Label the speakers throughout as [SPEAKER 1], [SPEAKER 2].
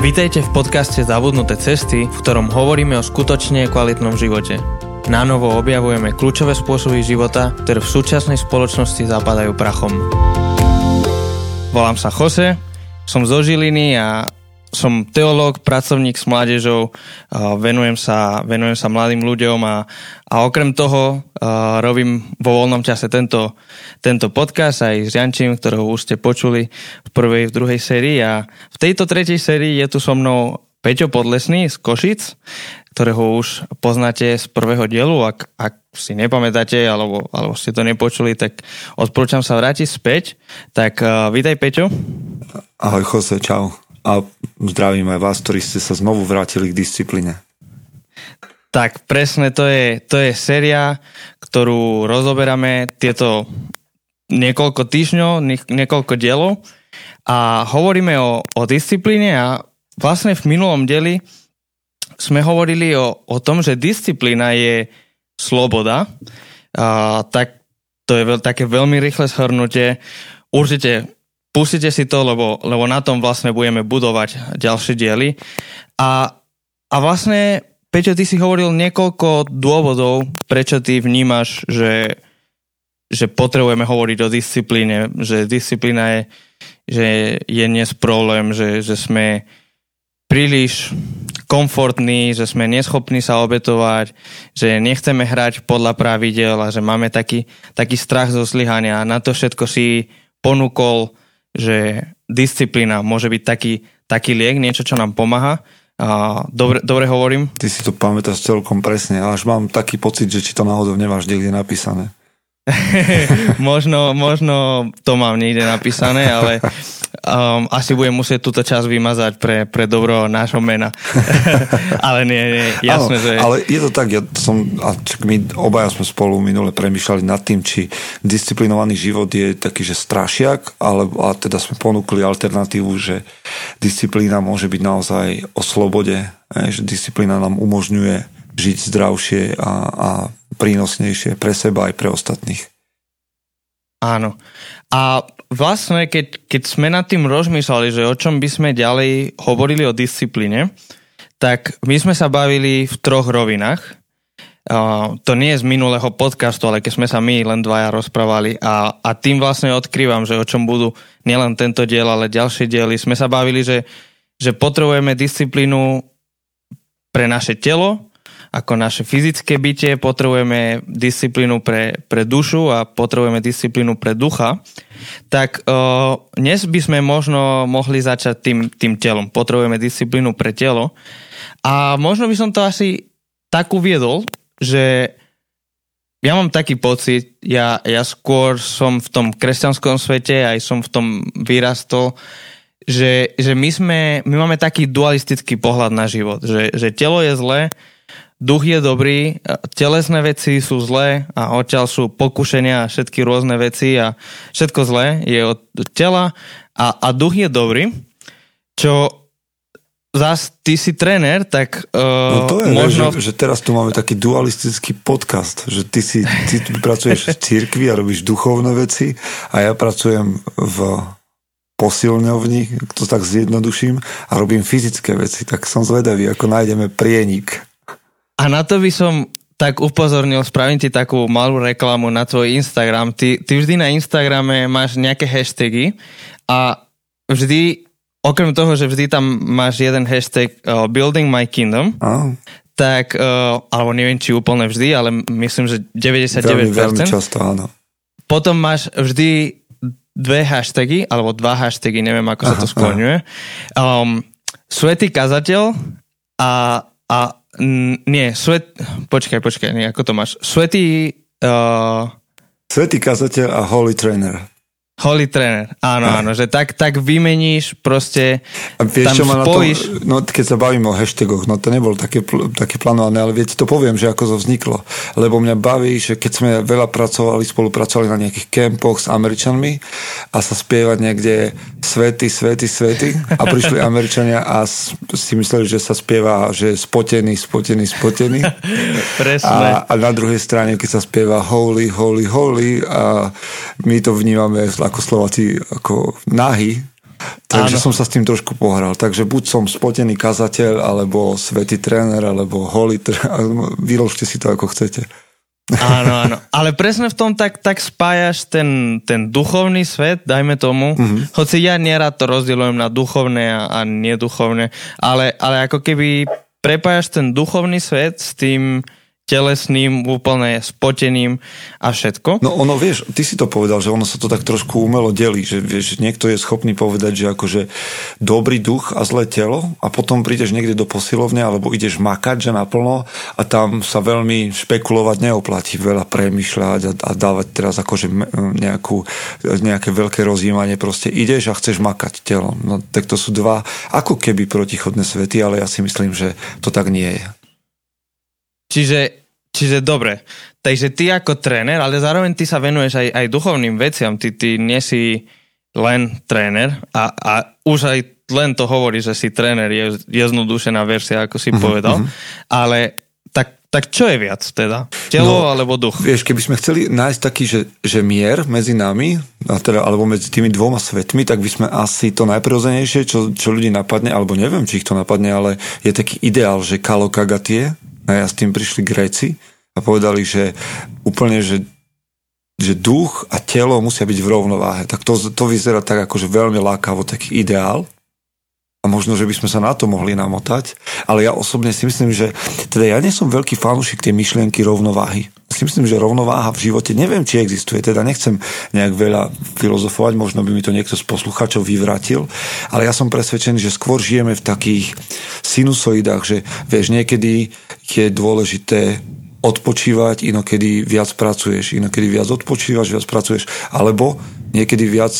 [SPEAKER 1] Vítejte v podcaste Zabudnuté cesty, v ktorom hovoríme o skutočne kvalitnom živote. Na novo objavujeme kľúčové spôsoby života, ktoré v súčasnej spoločnosti zapadajú prachom. Volám sa Jose, som zo Žiliny a som teológ, pracovník s mládežou, venujem sa, venujem sa mladým ľuďom a, a okrem toho robím vo voľnom čase tento, tento podcast aj s Jančím, ktorého už ste počuli v prvej, v druhej sérii a v tejto tretej sérii je tu so mnou Peťo Podlesný z Košic, ktorého už poznáte z prvého dielu. Ak, ak si nepamätáte alebo, alebo ste to nepočuli, tak odporúčam sa vrátiť späť. Tak uh, vítaj Peťo.
[SPEAKER 2] Ahoj Jose, čau a zdravím aj vás, ktorí ste sa znovu vrátili k disciplíne.
[SPEAKER 1] Tak presne to je, to je séria, ktorú rozoberáme tieto niekoľko týždňov, niekoľko dielov a hovoríme o, o disciplíne a vlastne v minulom deli sme hovorili o, o tom, že disciplína je sloboda, a, tak to je veľ, také veľmi rýchle shrnutie. Určite Pustite si to, lebo, lebo na tom vlastne budeme budovať ďalšie diely. A, a vlastne, Peťo, ty si hovoril niekoľko dôvodov, prečo ty vnímaš, že, že potrebujeme hovoriť o disciplíne, že disciplína je, že je dnes problém, že, že sme príliš komfortní, že sme neschopní sa obetovať, že nechceme hrať podľa pravidel a že máme taký, taký strach zo zlyhania. Na to všetko si ponúkol že disciplína môže byť taký, taký liek, niečo, čo nám pomáha. A dobre, dobre hovorím?
[SPEAKER 2] Ty si to pamätáš celkom presne, až mám taký pocit, že či to náhodou nemáš niekde napísané.
[SPEAKER 1] možno, možno to mám niekde napísané, ale um, asi budem musieť túto časť vymazať pre, pre dobro nášho mena. ale nie, nie, jasné,
[SPEAKER 2] ano,
[SPEAKER 1] že...
[SPEAKER 2] Ale je to tak, ja som, a my obaja sme spolu minule premyšľali nad tým, či disciplinovaný život je taký, že strašiak, ale a teda sme ponúkli alternatívu, že disciplína môže byť naozaj o slobode, že disciplína nám umožňuje žiť zdravšie a, a prínosnejšie pre seba aj pre ostatných.
[SPEAKER 1] Áno. A vlastne, keď, keď sme nad tým rozmýšľali, že o čom by sme ďalej hovorili o disciplíne, tak my sme sa bavili v troch rovinách. Uh, to nie je z minulého podcastu, ale keď sme sa my len dvaja rozprávali a, a tým vlastne odkrývam, že o čom budú nielen tento diel, ale ďalšie diely. Sme sa bavili, že, že potrebujeme disciplínu pre naše telo, ako naše fyzické bytie, potrebujeme disciplínu pre, pre dušu a potrebujeme disciplínu pre ducha, tak uh, dnes by sme možno mohli začať tým, tým telom. Potrebujeme disciplínu pre telo. A možno by som to asi tak uviedol, že ja mám taký pocit, ja, ja skôr som v tom kresťanskom svete, aj som v tom vyrastol, že, že my, sme, my máme taký dualistický pohľad na život, že, že telo je zlé, duch je dobrý, telesné veci sú zlé a odtiaľ sú pokušenia a všetky rôzne veci a všetko zlé je od tela a, a duch je dobrý, čo zás ty si tréner, tak uh,
[SPEAKER 2] no to je,
[SPEAKER 1] možno...
[SPEAKER 2] že, že teraz tu máme taký dualistický podcast, že ty si ty pracuješ v cirkvi a robíš duchovné veci a ja pracujem v posilňovni, to tak zjednoduším, a robím fyzické veci, tak som zvedavý, ako nájdeme prienik.
[SPEAKER 1] A na to by som tak upozornil, spravím ti takú malú reklamu na tvoj Instagram. Ty, ty vždy na Instagrame máš nejaké hashtagy a vždy, okrem toho, že vždy tam máš jeden hashtag uh, Building My Kingdom, oh. tak, uh, alebo neviem, či úplne vždy, ale myslím, že 99%.
[SPEAKER 2] Veľmi, veľmi často, áno. Potom
[SPEAKER 1] máš vždy dve hashtagy, alebo dva hashtagy, neviem, ako aha, sa to skloňuje. Um, Svetý kazateľ a, a Mm, nie, svet... Počkaj, počkaj, nie, ako to máš? Svetý... Uh...
[SPEAKER 2] Svetý kazateľ a holy trainer.
[SPEAKER 1] Holy trainer, áno, a. áno, že tak, tak vymeníš proste,
[SPEAKER 2] a vieš, tam čo spojíš... To, no keď sa bavím o hashtagoch, no to nebolo také, také plánované, ale viete, to poviem, že ako to vzniklo. Lebo mňa baví, že keď sme veľa pracovali, spolupracovali na nejakých kempoch s Američanmi a sa spievať niekde svety, svety, svety a prišli Američania a si mysleli, že sa spieva, že spotený, spotený, spotený.
[SPEAKER 1] Presne.
[SPEAKER 2] A, a na druhej strane, keď sa spieva holy, holy, holy a my to vnímame ako Slováci ako nahy, Takže Áno. som sa s tým trošku pohral. Takže buď som spotený kazateľ, alebo svetý tréner, alebo holý tréner. Vyložte si to ako chcete.
[SPEAKER 1] Áno, áno. Ale presne v tom tak, tak spájaš ten, ten duchovný svet, dajme tomu. Mm-hmm. Hoci ja nerad to rozdielujem na duchovné a, a neduchovné, ale, ale ako keby prepájaš ten duchovný svet s tým, telesným, úplne spoteným a všetko.
[SPEAKER 2] No ono, vieš, ty si to povedal, že ono sa to tak trošku umelo delí, že vieš, niekto je schopný povedať, že akože dobrý duch a zlé telo a potom prídeš niekde do posilovne alebo ideš makať, že naplno a tam sa veľmi špekulovať neoplatí, veľa premyšľať a, a dávať teraz akože nejakú, nejaké veľké rozjímanie, proste ideš a chceš makať telom. No tak to sú dva ako keby protichodné svety, ale ja si myslím, že to tak nie je.
[SPEAKER 1] Čiže Čiže dobre, takže ty ako tréner, ale zároveň ty sa venuješ aj, aj duchovným veciam, ty, ty nie si len tréner a, a už aj len to hovorí, že si tréner, je jednodušená versia, ako si uh-huh, povedal, uh-huh. ale tak, tak čo je viac teda? Telo no, alebo duch?
[SPEAKER 2] Vieš, keby sme chceli nájsť taký, že, že mier medzi nami, a teda, alebo medzi tými dvoma svetmi, tak by sme asi to najprirodzenejšie, čo, čo ľudí napadne, alebo neviem, či ich to napadne, ale je taký ideál, že kalokagatie, a s tým prišli Gréci a povedali, že úplne, že že duch a telo musia byť v rovnováhe. Tak to, to vyzerá tak akože veľmi lákavo, taký ideál. Možno, že by sme sa na to mohli namotať. Ale ja osobne si myslím, že teda ja nie som veľký fanúšik tej myšlienky rovnováhy. Si myslím, že rovnováha v živote, neviem, či existuje, teda nechcem nejak veľa filozofovať, možno by mi to niekto z poslucháčov vyvrátil, ale ja som presvedčený, že skôr žijeme v takých sinusoidách, že vieš, niekedy je dôležité odpočívať, inokedy viac pracuješ, inokedy viac odpočívaš, viac pracuješ, alebo niekedy viac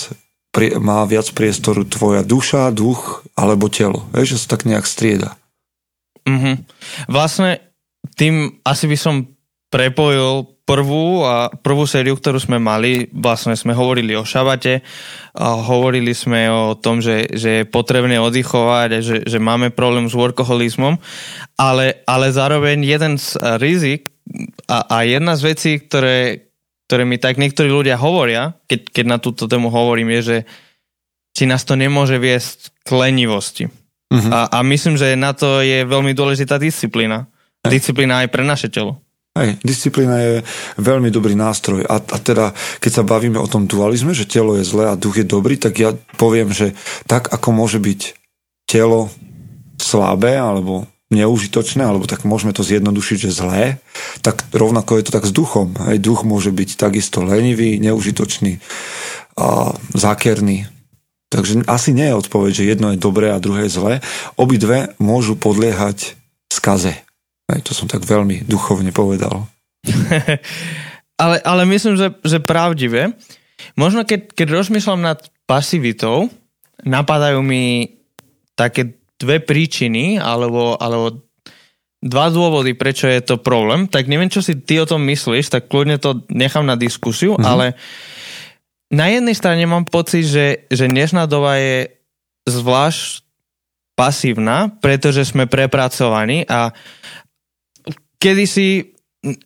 [SPEAKER 2] má viac priestoru tvoja duša, duch alebo telo. Vieš, že sa tak nejak strieda.
[SPEAKER 1] Mm-hmm. Vlastne tým asi by som prepojil prvú a prvú sériu, ktorú sme mali, vlastne sme hovorili o šabate, a hovorili sme o tom, že, že je potrebné oddychovať, že, že máme problém s workoholizmom, ale, ale zároveň jeden z rizik a, a jedna z vecí, ktoré, ktoré mi tak niektorí ľudia hovoria, keď, keď na túto tému hovorím, je, že či nás to nemôže viesť k lenivosti. Uh-huh. A, a myslím, že na to je veľmi dôležitá disciplína. Disciplína aj pre naše telo.
[SPEAKER 2] Hej, disciplína je veľmi dobrý nástroj a, a teda keď sa bavíme o tom dualizme, že telo je zlé a duch je dobrý, tak ja poviem, že tak ako môže byť telo slabé alebo neužitočné, alebo tak môžeme to zjednodušiť, že zlé, tak rovnako je to tak s duchom. Hej, duch môže byť takisto lenivý, neužitočný a zákerný. Takže asi nie je odpoveď, že jedno je dobré a druhé je zlé. Obidve môžu podliehať skaze. Aj to som tak veľmi duchovne povedal.
[SPEAKER 1] ale, ale myslím, že, že pravdivé. Možno keď, keď rozmýšľam nad pasivitou, napadajú mi také dve príčiny, alebo, alebo dva dôvody, prečo je to problém. Tak neviem, čo si ty o tom myslíš, tak kľudne to nechám na diskusiu, mm-hmm. ale na jednej strane mám pocit, že, že dnešná doba je zvlášť pasívna, pretože sme prepracovaní a kedysi,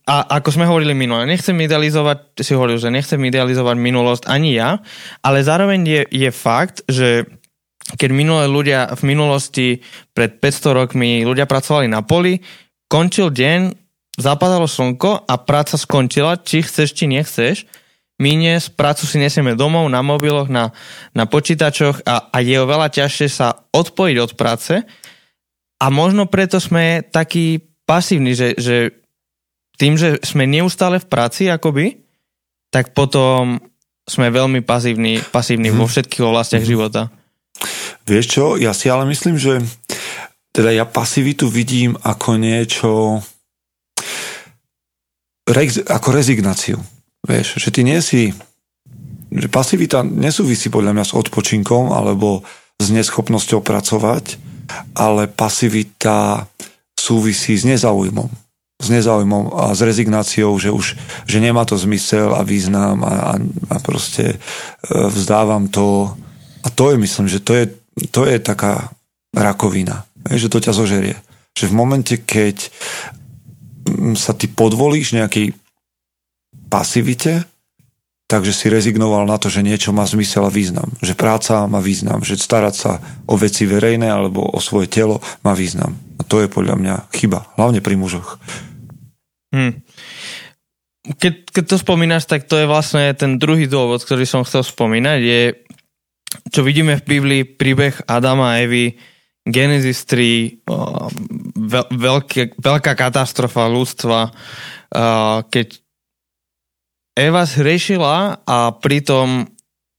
[SPEAKER 1] a ako sme hovorili minule, nechcem idealizovať, si hovoril, že nechcem idealizovať minulosť ani ja, ale zároveň je, je fakt, že keď minulé ľudia v minulosti pred 500 rokmi ľudia pracovali na poli, končil deň, zapadalo slnko a práca skončila, či chceš, či nechceš. My dnes prácu si nesieme domov, na mobiloch, na, na počítačoch a, a je oveľa ťažšie sa odpojiť od práce a možno preto sme takí pasívni, že, že tým, že sme neustále v práci akoby, tak potom sme veľmi pasívni, pasívni hmm. vo všetkých oblastiach hmm. života.
[SPEAKER 2] Vieš čo, ja si ale myslím, že teda ja pasivitu vidím ako niečo ako rezignáciu. Vieš, že ty nie si že pasivita nesúvisí podľa mňa s odpočinkom alebo s neschopnosťou pracovať, ale pasivita súvisí s nezaujímom. S nezaujímom a s rezignáciou, že už že nemá to zmysel a význam a, a, a proste e, vzdávam to. A to je, myslím, že to je, to je taká rakovina, že to ťa zožerie. Že v momente, keď sa ty podvolíš nejakej pasivite, takže si rezignoval na to, že niečo má zmysel a význam. Že práca má význam, že starať sa o veci verejné alebo o svoje telo má význam. A to je podľa mňa chyba, hlavne pri mužoch.
[SPEAKER 1] Hmm. Keď, keď to spomínaš, tak to je vlastne ten druhý dôvod, ktorý som chcel spomínať, je, čo vidíme v Biblii, príbeh Adama a Evy, Genesis 3, veľ, veľké, veľká katastrofa ľudstva, keď Eva zhrešila a pritom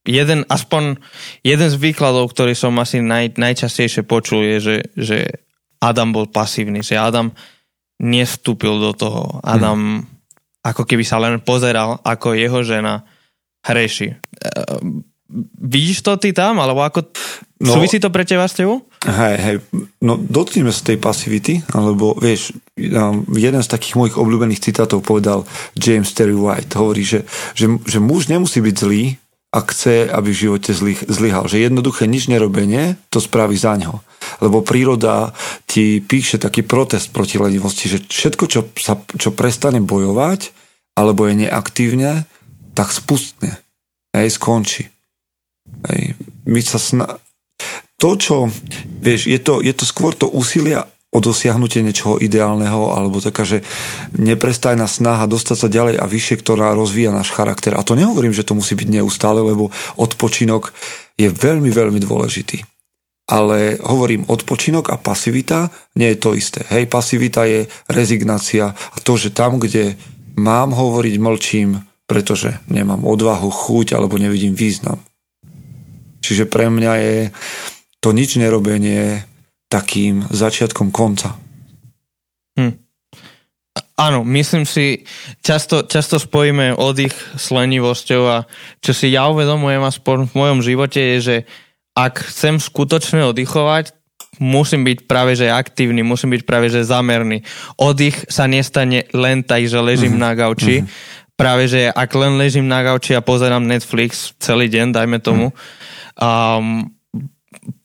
[SPEAKER 1] jeden, aspoň jeden z výkladov, ktorý som asi naj, najčastejšie počul, je, že, že Adam bol pasívny, že Adam nestúpil do toho. Adam hmm. ako keby sa len pozeral, ako jeho žena hreši. Vidíš to ty tam? Alebo ako no, súvisí to pre teba s tebou?
[SPEAKER 2] Hej, hej, no dotkneme sa tej pasivity, alebo vieš, jeden z takých mojich obľúbených citátov povedal James Terry White, hovorí, že, že, že muž nemusí byť zlý, ak chce, aby v živote zly, zlyhal. Že jednoduché nič nerobenie to spraví za ňo. Lebo príroda ti píše taký protest proti lenivosti, že všetko, čo, sa, čo prestane bojovať, alebo je neaktívne, tak spustne. Hej, skončí. Hej. My sa sna- to, čo, vieš, je to, je to skôr to úsilia o dosiahnutie niečoho ideálneho alebo taká, že neprestajná snaha dostať sa ďalej a vyššie, ktorá rozvíja náš charakter. A to nehovorím, že to musí byť neustále, lebo odpočinok je veľmi, veľmi dôležitý. Ale hovorím, odpočinok a pasivita nie je to isté. Hej, pasivita je rezignácia a to, že tam, kde mám hovoriť, mlčím, pretože nemám odvahu, chuť alebo nevidím význam. Čiže pre mňa je to nič nerobenie takým začiatkom konca.
[SPEAKER 1] Hm. Áno, myslím si, často, často spojíme oddych s lenivosťou a čo si ja uvedomujem aspoň v mojom živote je, že ak chcem skutočne oddychovať, musím byť práve že aktívny, musím byť práve že zamerný. Oddych sa nestane len tak, že ležím uh-huh. na gauči. Uh-huh. Práve že ak len ležím na gauči a pozerám Netflix celý deň, dajme tomu, uh-huh. Um,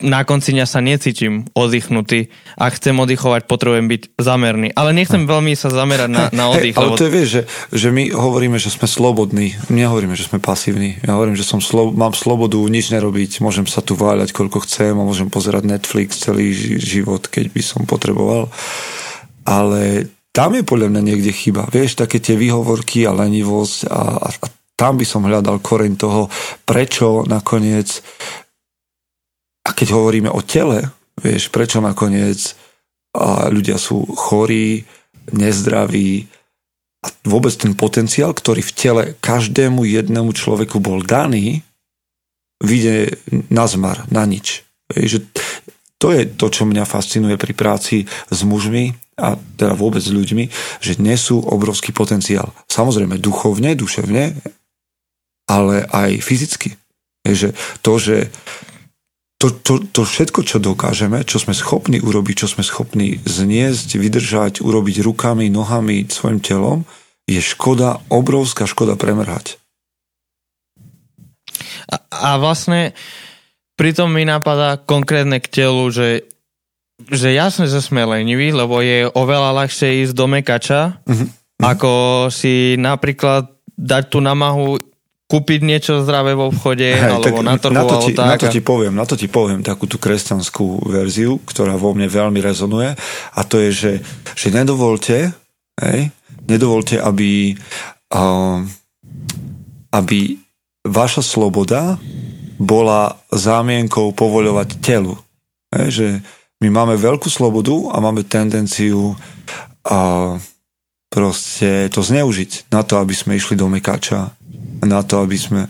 [SPEAKER 1] na konci dňa sa necítim oddychnutý a chcem oddychovať, potrebujem byť zamerný. Ale nechcem veľmi sa zamerať na, na oddych.
[SPEAKER 2] Hey, ale to je, vieš, že, že my hovoríme, že sme slobodní. Nehovoríme, že sme pasívni. Ja hovorím, že som slo- mám slobodu nič nerobiť, môžem sa tu váľať koľko chcem a môžem pozerať Netflix celý život, keď by som potreboval. Ale tam je podľa mňa niekde chyba. Vieš, také tie výhovorky a lenivosť a, a, a tam by som hľadal koreň toho, prečo nakoniec a keď hovoríme o tele, vieš, prečo nakoniec a ľudia sú chorí, nezdraví a vôbec ten potenciál, ktorý v tele každému jednému človeku bol daný, vyjde na zmar, na nič. Vieš, to je to, čo mňa fascinuje pri práci s mužmi a teda vôbec s ľuďmi, že nesú obrovský potenciál. Samozrejme duchovne, duševne, ale aj fyzicky. Že to, že to, to, to všetko, čo dokážeme, čo sme schopní urobiť, čo sme schopní zniesť, vydržať, urobiť rukami, nohami, svojim telom, je škoda, obrovská škoda premrhať.
[SPEAKER 1] A, a vlastne pritom mi napadá konkrétne k telu, že, že jasne, že sme leniví, lebo je oveľa ľahšie ísť do mekača, uh-huh. ako si napríklad dať tú namahu kúpiť niečo zdravé v obchode Hej, alebo na trhu
[SPEAKER 2] na to,
[SPEAKER 1] ti,
[SPEAKER 2] tak. na to ti poviem, na to ti poviem takú tú kresťanskú verziu, ktorá vo mne veľmi rezonuje a to je, že, že nedovolte hej, nedovolte, aby uh, aby vaša sloboda bola zámienkou povoľovať telu. Hej, že my máme veľkú slobodu a máme tendenciu uh, proste to zneužiť na to, aby sme išli do mekača na to, aby sme...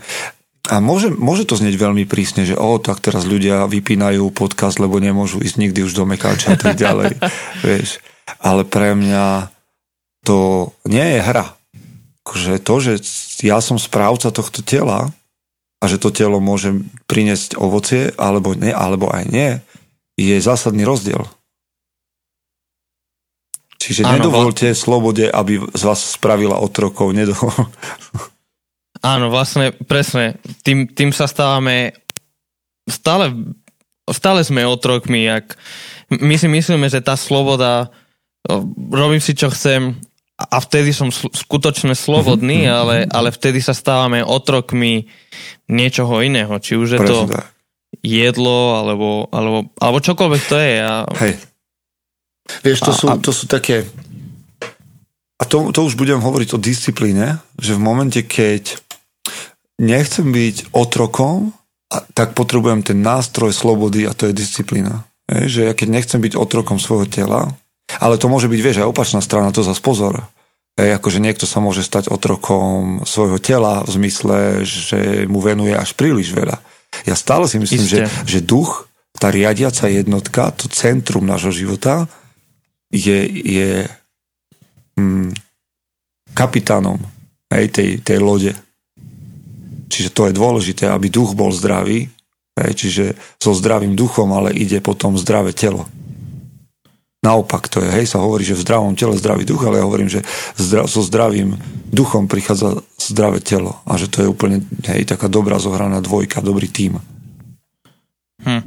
[SPEAKER 2] A môže, môže to znieť veľmi prísne, že o, tak teraz ľudia vypínajú podcast, lebo nemôžu ísť nikdy už do mekáča a tak ďalej. vieš. Ale pre mňa to nie je hra. Akože to, že ja som správca tohto tela a že to telo môže priniesť ovocie, alebo nie, alebo aj nie, je zásadný rozdiel. Čiže ano, nedovolte slobode, aby z vás spravila otrokov. Nedovol...
[SPEAKER 1] Áno, vlastne, presne. Tým, tým sa stávame stále, stále sme otrokmi. Ak, my si myslíme, že tá sloboda, robím si čo chcem, a vtedy som sl- skutočne slobodný, mm-hmm. ale, ale vtedy sa stávame otrokmi niečoho iného. Či už je to jedlo, alebo, alebo, alebo čokoľvek to je. A...
[SPEAKER 2] Hej. Vieš, to, a, sú, to sú také... A to, to už budem hovoriť o disciplíne, že v momente, keď nechcem byť otrokom, tak potrebujem ten nástroj slobody a to je disciplína. Je, že ja keď nechcem byť otrokom svojho tela, ale to môže byť, vieš, aj opačná strana, to zase pozor. Je, akože niekto sa môže stať otrokom svojho tela v zmysle, že mu venuje až príliš veľa. Ja stále si myslím, že, že duch, tá riadiaca jednotka, to centrum nášho života je, je mm, kapitánom hej, tej, tej lode. Čiže to je dôležité, aby duch bol zdravý, hej, čiže so zdravým duchom, ale ide potom zdravé telo. Naopak to je, hej, sa hovorí, že v zdravom tele zdravý duch, ale ja hovorím, že zdra, so zdravým duchom prichádza zdravé telo a že to je úplne, hej, taká dobrá zohraná dvojka, dobrý tím. Hm.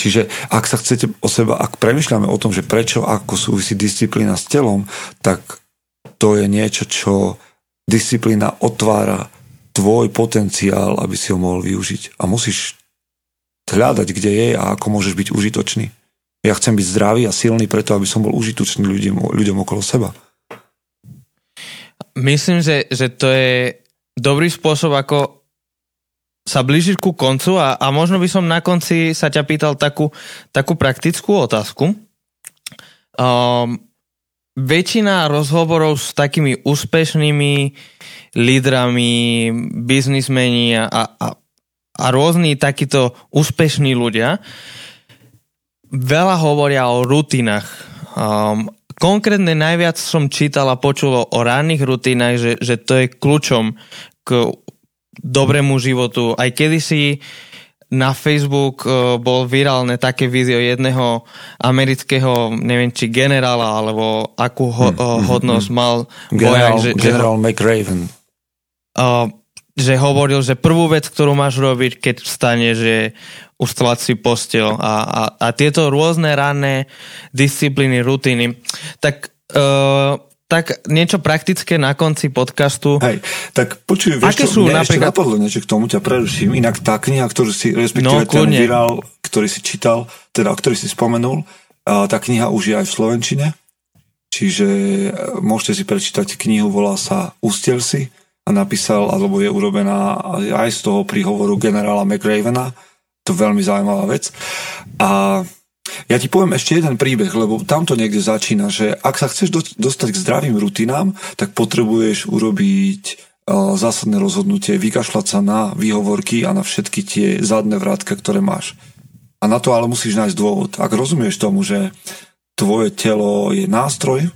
[SPEAKER 2] Čiže ak sa chcete o seba, ak premyšľame o tom, že prečo, ako súvisí disciplína s telom, tak to je niečo, čo disciplína otvára tvoj potenciál, aby si ho mohol využiť. A musíš hľadať, kde je a ako môžeš byť užitočný. Ja chcem byť zdravý a silný preto, aby som bol užitočný ľuďom, ľuďom okolo seba.
[SPEAKER 1] Myslím, že, že to je dobrý spôsob, ako sa blížiť ku koncu a, a možno by som na konci sa ťa pýtal takú, takú praktickú otázku. Um, väčšina rozhovorov s takými úspešnými lídrami, biznismeni a, a, a rôzni takíto úspešní ľudia veľa hovoria o rutinách. Um, konkrétne najviac som čítal a počul o ranných rutinách, že, že to je kľúčom k dobrému životu. Aj kedysi na Facebook uh, bol virálne také vízio jedného amerického, neviem či generála, alebo akú ho, mm, hodnosť mm, mal
[SPEAKER 2] generál, vojak. Že, generál že, McRaven.
[SPEAKER 1] Uh, že hovoril, že prvú vec, ktorú máš robiť, keď vstane, že ustlať si postel a, a, a tieto rôzne ranné disciplíny, rutiny. Tak, uh, tak niečo praktické na konci podcastu.
[SPEAKER 2] Hej, tak počuj, vieš Aké čo, sú mňa napríklad... ešte napadlo niečo k tomu, ťa preruším. Inak tá kniha, ktorú si, respektíve no, ten virál, ktorý si čítal, teda ktorý si spomenul, tá kniha už je aj v Slovenčine, čiže môžete si prečítať knihu, volá sa Ustel si a napísal, alebo je urobená aj z toho príhovoru generála McRavena, to veľmi zaujímavá vec. A ja ti poviem ešte jeden príbeh, lebo tamto niekde začína, že ak sa chceš dostať k zdravým rutinám, tak potrebuješ urobiť e, zásadné rozhodnutie, vykašľať sa na výhovorky a na všetky tie zadné vrátka, ktoré máš. A na to ale musíš nájsť dôvod. Ak rozumieš tomu, že tvoje telo je nástroj,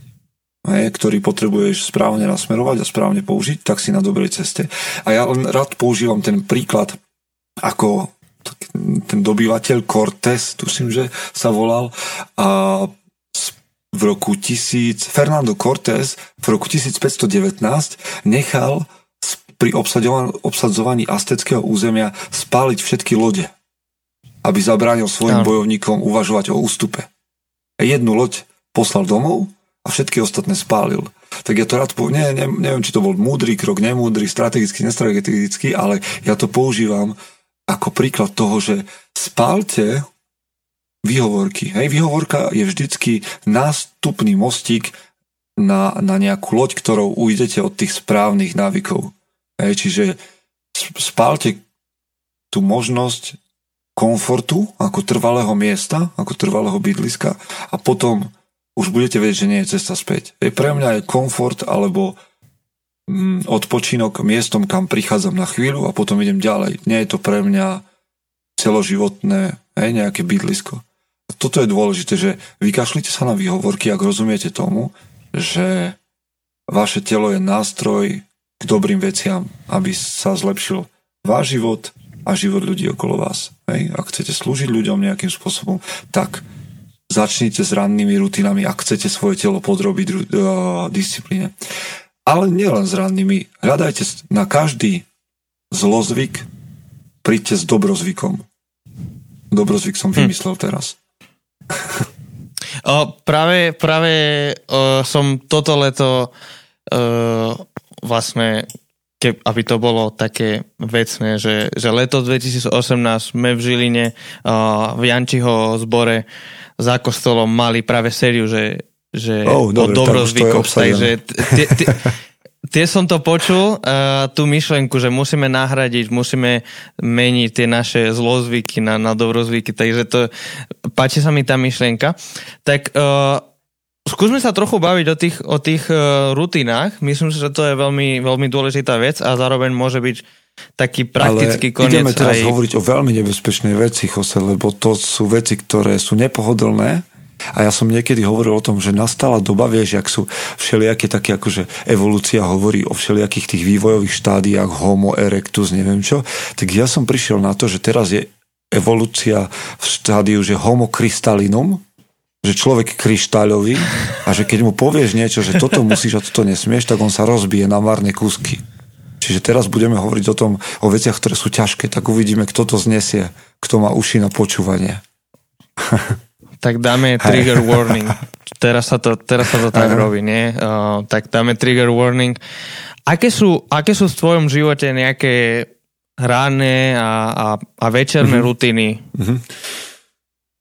[SPEAKER 2] ktorý potrebuješ správne nasmerovať a správne použiť, tak si na dobrej ceste. A ja len rád používam ten príklad, ako ten dobyvateľ Cortés, tuším, že sa volal, a v roku 1000, Fernando Cortés v roku 1519 nechal pri obsadzovaní azteckého územia spáliť všetky lode, aby zabránil svojim no. bojovníkom uvažovať o ústupe. Jednu loď poslal domov a všetky ostatné spálil. Tak ja to rád poviem, ne, ne, neviem, či to bol múdry krok, nemúdry, strategický, nestrategický, ale ja to používam ako príklad toho, že spálte výhovorky. Hej, výhovorka je vždycky nástupný mostík na, na nejakú loď, ktorou ujdete od tých správnych návykov. Hej, čiže spálte tú možnosť komfortu ako trvalého miesta, ako trvalého bydliska a potom už budete vedieť, že nie je cesta späť. Je pre mňa je komfort alebo odpočinok miestom, kam prichádzam na chvíľu a potom idem ďalej. Nie je to pre mňa celoživotné hej, nejaké bydlisko. A toto je dôležité, že vykašlite sa na výhovorky, ak rozumiete tomu, že vaše telo je nástroj k dobrým veciam, aby sa zlepšil váš život a život ľudí okolo vás. Hej? Ak chcete slúžiť ľuďom nejakým spôsobom, tak začnite s rannými rutinami, ak chcete svoje telo podrobiť uh, disciplíne. Ale nielen s rannými. Hľadajte na každý zlozvyk, príďte s dobrozvykom. Dobrozvyk som hm. vymyslel hm. teraz.
[SPEAKER 1] O, práve práve o, som toto leto o, vlastne ke, aby to bolo také vecné, že, že leto 2018 sme v Žiline uh, v Jančiho zbore za kostolom mali práve sériu, že, že
[SPEAKER 2] oh, dobre,
[SPEAKER 1] o dobrozvykoch. Takže tie som to počul, uh, tú myšlenku, že musíme nahradiť, musíme meniť tie naše zlozvyky na, na dobrozvyky, takže to, páči sa mi tá myšlienka. Tak uh, Skúsme sa trochu baviť o tých, o tých uh, rutinách. Myslím si, že to je veľmi, veľmi dôležitá vec a zároveň môže byť taký praktický
[SPEAKER 2] Ale
[SPEAKER 1] koniec.
[SPEAKER 2] ideme teraz
[SPEAKER 1] aj...
[SPEAKER 2] hovoriť o veľmi nebezpečnej veci, Jose, lebo to sú veci, ktoré sú nepohodlné a ja som niekedy hovoril o tom, že nastala doba, vieš, jak sú všelijaké také, akože evolúcia hovorí o všelijakých tých vývojových štádiách, homo erectus, neviem čo, tak ja som prišiel na to, že teraz je evolúcia v štádiu, že homo crystallinum, že človek kryštáľový a že keď mu povieš niečo, že toto musíš a toto nesmieš, tak on sa rozbije na marné kúsky. Čiže teraz budeme hovoriť o tom, o veciach, ktoré sú ťažké, tak uvidíme, kto to znesie, kto má uši na počúvanie.
[SPEAKER 1] tak dáme trigger warning. Teraz sa to, teraz sa to tak Aha. robí, nie? Uh, tak dáme trigger warning. Aké sú, aké sú v tvojom živote nejaké ranné a, a, a večerné uh-huh. rutiny? Uh-huh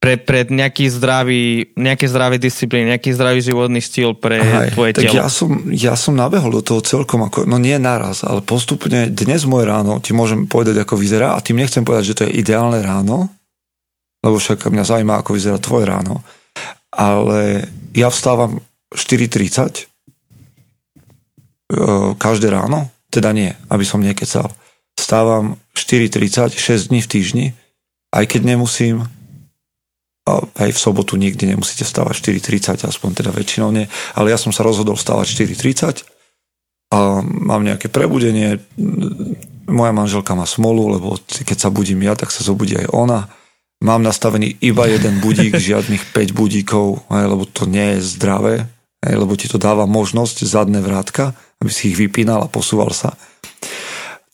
[SPEAKER 1] pre, pre nejaký zdravý, nejaké zdravé disciplíny, nejaký zdravý životný štýl pre Aj, tvoje tak telo.
[SPEAKER 2] Ja som, ja som nabehol do toho celkom, ako, no nie naraz, ale postupne dnes moje ráno ti môžem povedať, ako vyzerá a tým nechcem povedať, že to je ideálne ráno, lebo však mňa zaujíma, ako vyzerá tvoje ráno. Ale ja vstávam 4.30 každé ráno, teda nie, aby som nekecal. Vstávam 4.30, 6 dní v týždni, aj keď nemusím, aj v sobotu nikdy nemusíte vstávať 4.30, aspoň teda väčšinou nie, ale ja som sa rozhodol vstávať 4.30 a mám nejaké prebudenie, moja manželka má smolu, lebo keď sa budím ja, tak sa zobudí aj ona. Mám nastavený iba jeden budík, žiadnych 5 budíkov, lebo to nie je zdravé, lebo ti to dáva možnosť zadné vrátka, aby si ich vypínal a posúval sa.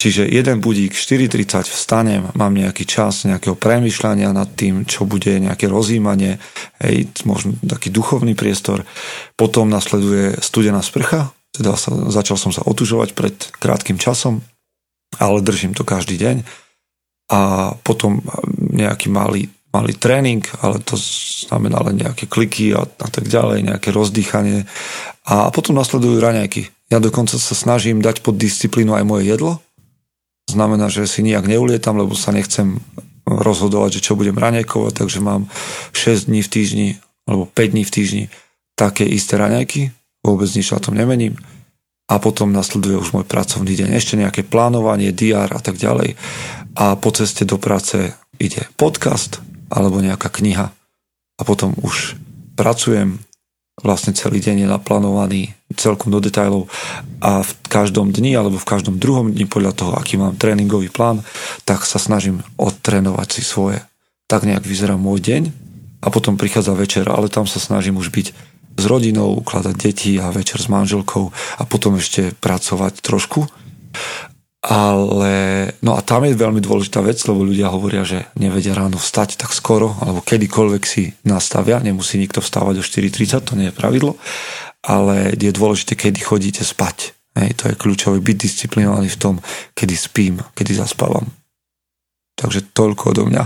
[SPEAKER 2] Čiže jeden budík, 4.30 vstanem, mám nejaký čas nejakého premyšľania nad tým, čo bude, nejaké rozímanie, hej, možno taký duchovný priestor. Potom nasleduje studená sprcha, teda sa, začal som sa otužovať pred krátkým časom, ale držím to každý deň. A potom nejaký malý, malý tréning, ale to znamená len nejaké kliky a, a tak ďalej, nejaké rozdýchanie. A potom nasledujú raňajky. Ja dokonca sa snažím dať pod disciplínu aj moje jedlo, znamená, že si nijak neulietam, lebo sa nechcem rozhodovať, že čo budem raňajkovať, takže mám 6 dní v týždni alebo 5 dní v týždni také isté raňajky, vôbec nič na tom nemením a potom nasleduje už môj pracovný deň. Ešte nejaké plánovanie, diár a tak ďalej. A po ceste do práce ide podcast alebo nejaká kniha a potom už pracujem, vlastne celý deň je naplánovaný celkom do detajlov a v každom dni alebo v každom druhom dni podľa toho, aký mám tréningový plán, tak sa snažím odtrénovať si svoje. Tak nejak vyzerá môj deň a potom prichádza večer, ale tam sa snažím už byť s rodinou, ukladať deti a večer s manželkou a potom ešte pracovať trošku ale, no a tam je veľmi dôležitá vec, lebo ľudia hovoria, že nevedia ráno vstať tak skoro, alebo kedykoľvek si nastavia, nemusí nikto vstávať o 4.30, to nie je pravidlo, ale je dôležité, kedy chodíte spať. Hej, to je kľúčové, byť disciplinovaný v tom, kedy spím, kedy zaspávam. Takže toľko odo mňa.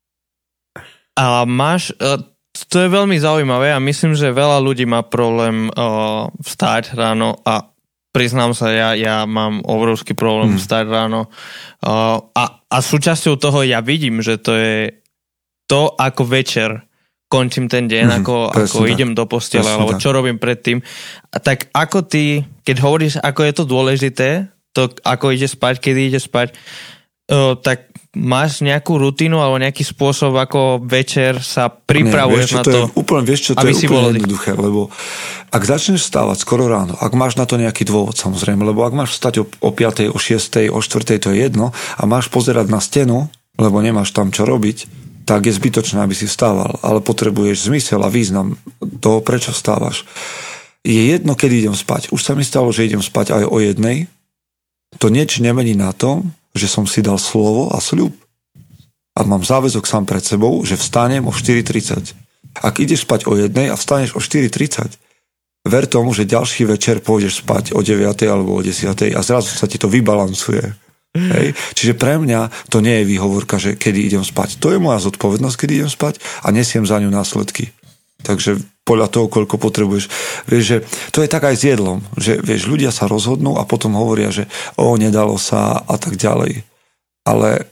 [SPEAKER 1] a máš, e, to je veľmi zaujímavé a myslím, že veľa ľudí má problém uh, vstať ráno a priznám sa, ja, ja mám obrovský problém hmm. stať ráno uh, a, a súčasťou toho ja vidím, že to je to, ako večer končím ten deň, hmm, ako, ako idem do postele, alebo čo robím predtým. A tak ako ty, keď hovoríš, ako je to dôležité, to ako ide spať, kedy ide spať, uh, tak máš nejakú rutinu alebo nejaký spôsob, ako večer sa pripravuješ Nie, vieš, na to, to
[SPEAKER 2] je úplne, vieš čo, to je úplne jednoduché, lebo ak začneš stávať skoro ráno, ak máš na to nejaký dôvod samozrejme, lebo ak máš vstať o, o 5, o 6, o 4, to je jedno a máš pozerať na stenu, lebo nemáš tam čo robiť, tak je zbytočné, aby si vstával, ale potrebuješ zmysel a význam toho, prečo vstávaš. Je jedno, kedy idem spať. Už sa mi stalo, že idem spať aj o jednej. To nič nemení na tom, že som si dal slovo a sľub. A mám záväzok sám pred sebou, že vstanem o 4.30. Ak ideš spať o jednej a vstaneš o 4.30, ver tomu, že ďalší večer pôjdeš spať o 9. alebo o 10. a zrazu sa ti to vybalancuje. Hej. Čiže pre mňa to nie je výhovorka, že kedy idem spať. To je moja zodpovednosť, kedy idem spať a nesiem za ňu následky. Takže podľa toho, koľko potrebuješ. Vieš, že to je tak aj s jedlom, že vieš, ľudia sa rozhodnú a potom hovoria, že o, nedalo sa a tak ďalej. Ale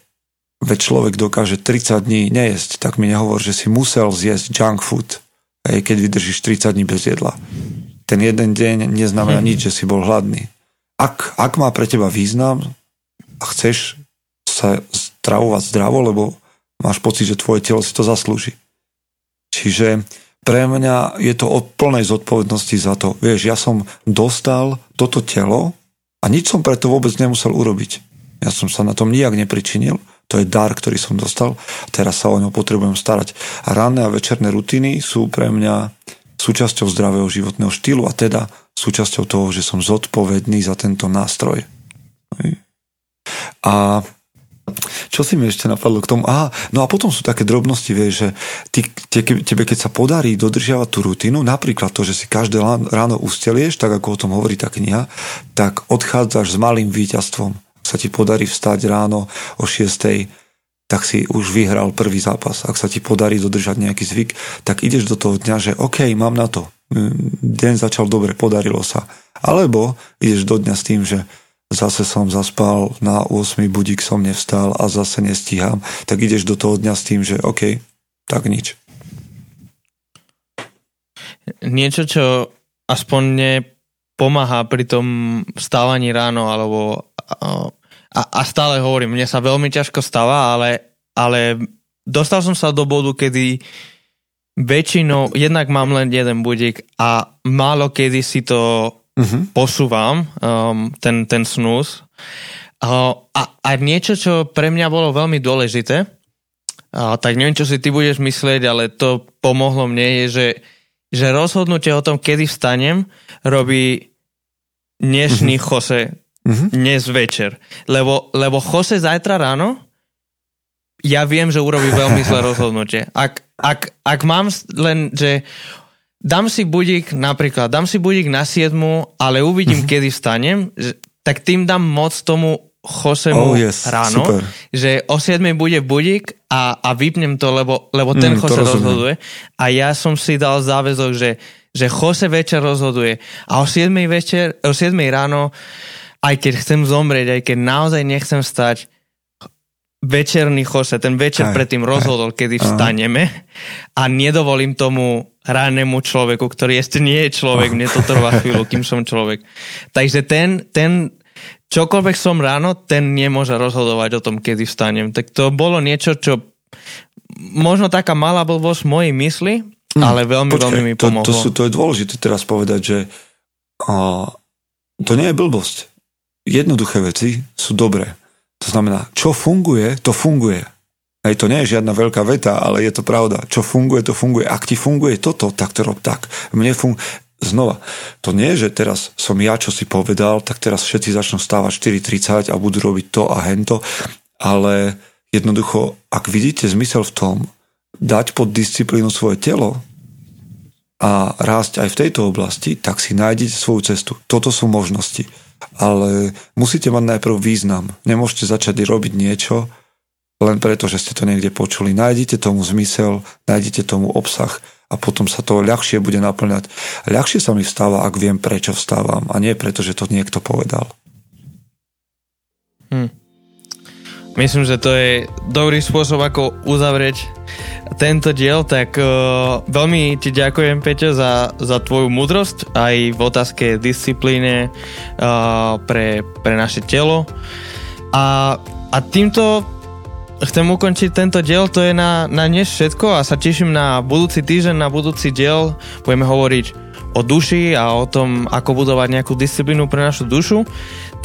[SPEAKER 2] veď človek dokáže 30 dní nejesť, tak mi nehovor, že si musel zjesť junk food, hej, keď vydržíš 30 dní bez jedla. Ten jeden deň neznamená nič, že si bol hladný. Ak, ak má pre teba význam a chceš sa stravovať zdravo, lebo máš pocit, že tvoje telo si to zaslúži. Čiže pre mňa je to o plnej zodpovednosti za to. Vieš, ja som dostal toto telo a nič som preto vôbec nemusel urobiť. Ja som sa na tom nijak nepričinil. To je dar, ktorý som dostal. Teraz sa o ňo potrebujem starať. A ranné a večerné rutiny sú pre mňa súčasťou zdravého životného štýlu a teda súčasťou toho, že som zodpovedný za tento nástroj. A čo si mi ešte napadlo k tomu? Aha, no a potom sú také drobnosti, vieš, že ty, te, tebe keď sa podarí dodržiavať tú rutinu, napríklad to, že si každé ráno ustelieš, tak ako o tom hovorí tá kniha, tak odchádzaš s malým víťazstvom sa ti podarí vstať ráno o 6 tak si už vyhral prvý zápas. Ak sa ti podarí dodržať nejaký zvyk, tak ideš do toho dňa, že OK, mám na to. Deň začal dobre, podarilo sa. Alebo ideš do dňa s tým, že zase som zaspal, na 8 budík som nevstal a zase nestíham, tak ideš do toho dňa s tým, že OK, tak nič.
[SPEAKER 1] Niečo, čo aspoň pomáha pri tom vstávaní ráno alebo a, a stále hovorím, mne sa veľmi ťažko stáva, ale, ale dostal som sa do bodu, kedy väčšinou, jednak mám len jeden budík a málo kedy si to uh-huh. posúvam, um, ten, ten snus. Uh, a, a niečo, čo pre mňa bolo veľmi dôležité, uh, tak neviem, čo si ty budeš myslieť, ale to pomohlo mne, je, že, že rozhodnutie o tom, kedy vstanem, robí dnešný uh-huh. Jose mm-hmm. dnes večer. Lebo, lebo Jose zajtra ráno, ja viem, že urobí veľmi zlé rozhodnutie. Ak, ak, ak mám len, že dám si budík, napríklad, dám si budík na 7, ale uvidím, mm-hmm. kedy vstanem, tak tým dám moc tomu Josemu oh, yes, ráno, super. že o 7 bude budík a, a vypnem to, lebo, lebo ten mm, Jose rozhoduje. A ja som si dal záväzok, že, že Jose večer rozhoduje a o 7 večer, o 7 ráno aj keď chcem zomrieť, aj keď naozaj nechcem stať, večerný Jose, ten večer aj, predtým rozhodol, aj, kedy vstaneme a nedovolím tomu ranému človeku, ktorý ešte nie je človek, mne to trvá chvíľu, kým som človek. Takže ten, ten čokoľvek som ráno, ten nemôže rozhodovať o tom, kedy vstanem. Tak to bolo niečo, čo možno taká malá blbosť mojej mysli, hm, ale veľmi, Počkej, veľmi mi pomohlo.
[SPEAKER 2] To, to, sú, to je dôležité teraz povedať, že uh, to nie je blbosť jednoduché veci sú dobré. To znamená, čo funguje, to funguje. Hej, to nie je žiadna veľká veta, ale je to pravda. Čo funguje, to funguje. Ak ti funguje toto, tak to rob tak. Mne funguje. Znova, to nie je, že teraz som ja, čo si povedal, tak teraz všetci začnú stávať 4.30 a budú robiť to a hento, ale jednoducho, ak vidíte zmysel v tom, dať pod disciplínu svoje telo a rásť aj v tejto oblasti, tak si nájdete svoju cestu. Toto sú možnosti ale musíte mať najprv význam. Nemôžete začať robiť niečo len preto, že ste to niekde počuli. Nájdite tomu zmysel, nájdite tomu obsah a potom sa to ľahšie bude naplňať. Ľahšie sa mi vstáva, ak viem, prečo vstávam a nie preto, že to niekto povedal.
[SPEAKER 1] Hm. Myslím, že to je dobrý spôsob, ako uzavrieť tento diel, tak uh, veľmi ti ďakujem, Peťo, za, za tvoju múdrosť aj v otázke disciplíne uh, pre, pre naše telo. A, a týmto chcem ukončiť tento diel, to je na, na dnes všetko a sa teším na budúci týždeň, na budúci diel. Budeme hovoriť o duši a o tom, ako budovať nejakú disciplínu pre našu dušu.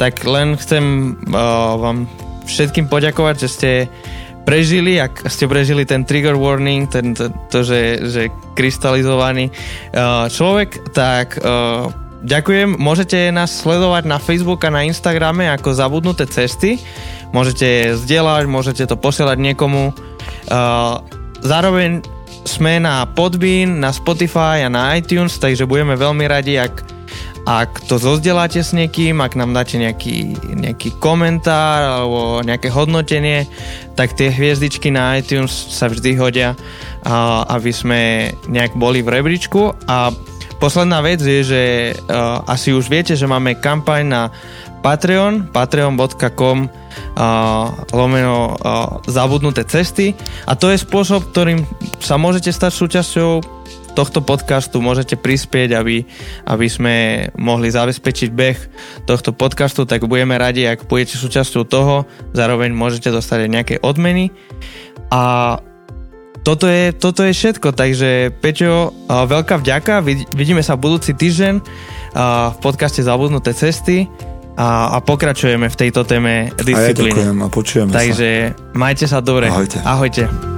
[SPEAKER 1] Tak len chcem uh, vám všetkým poďakovať, že ste prežili, ak ste prežili ten trigger warning, ten, to, to že, že krystalizovaný uh, človek, tak uh, ďakujem. Môžete nás sledovať na Facebook a na Instagrame ako Zabudnuté cesty. Môžete zdieľať, môžete to posielať niekomu. Uh, zároveň sme na Podbean, na Spotify a na iTunes, takže budeme veľmi radi, ak ak to zozdeláte s niekým, ak nám dáte nejaký, nejaký komentár alebo nejaké hodnotenie, tak tie hviezdičky na iTunes sa vždy hodia, aby sme nejak boli v rebríčku. A posledná vec je, že asi už viete, že máme kampaň na Patreon, patreon.com uh, lomeno uh, zabudnuté cesty. A to je spôsob, ktorým sa môžete stať súčasťou tohto podcastu. Môžete prispieť, aby, aby sme mohli zabezpečiť beh tohto podcastu, tak budeme radi, ak budete súčasťou toho, zároveň môžete dostať aj nejaké odmeny. A toto je, toto je všetko, takže Peťo, veľká vďaka, vidíme sa budúci týždeň v podcaste Zabudnuté cesty a, a pokračujeme v tejto téme disciplíny.
[SPEAKER 2] A ja ďakujem a počujeme
[SPEAKER 1] Takže
[SPEAKER 2] sa.
[SPEAKER 1] majte sa dobre.
[SPEAKER 2] Ahojte.
[SPEAKER 1] Ahojte.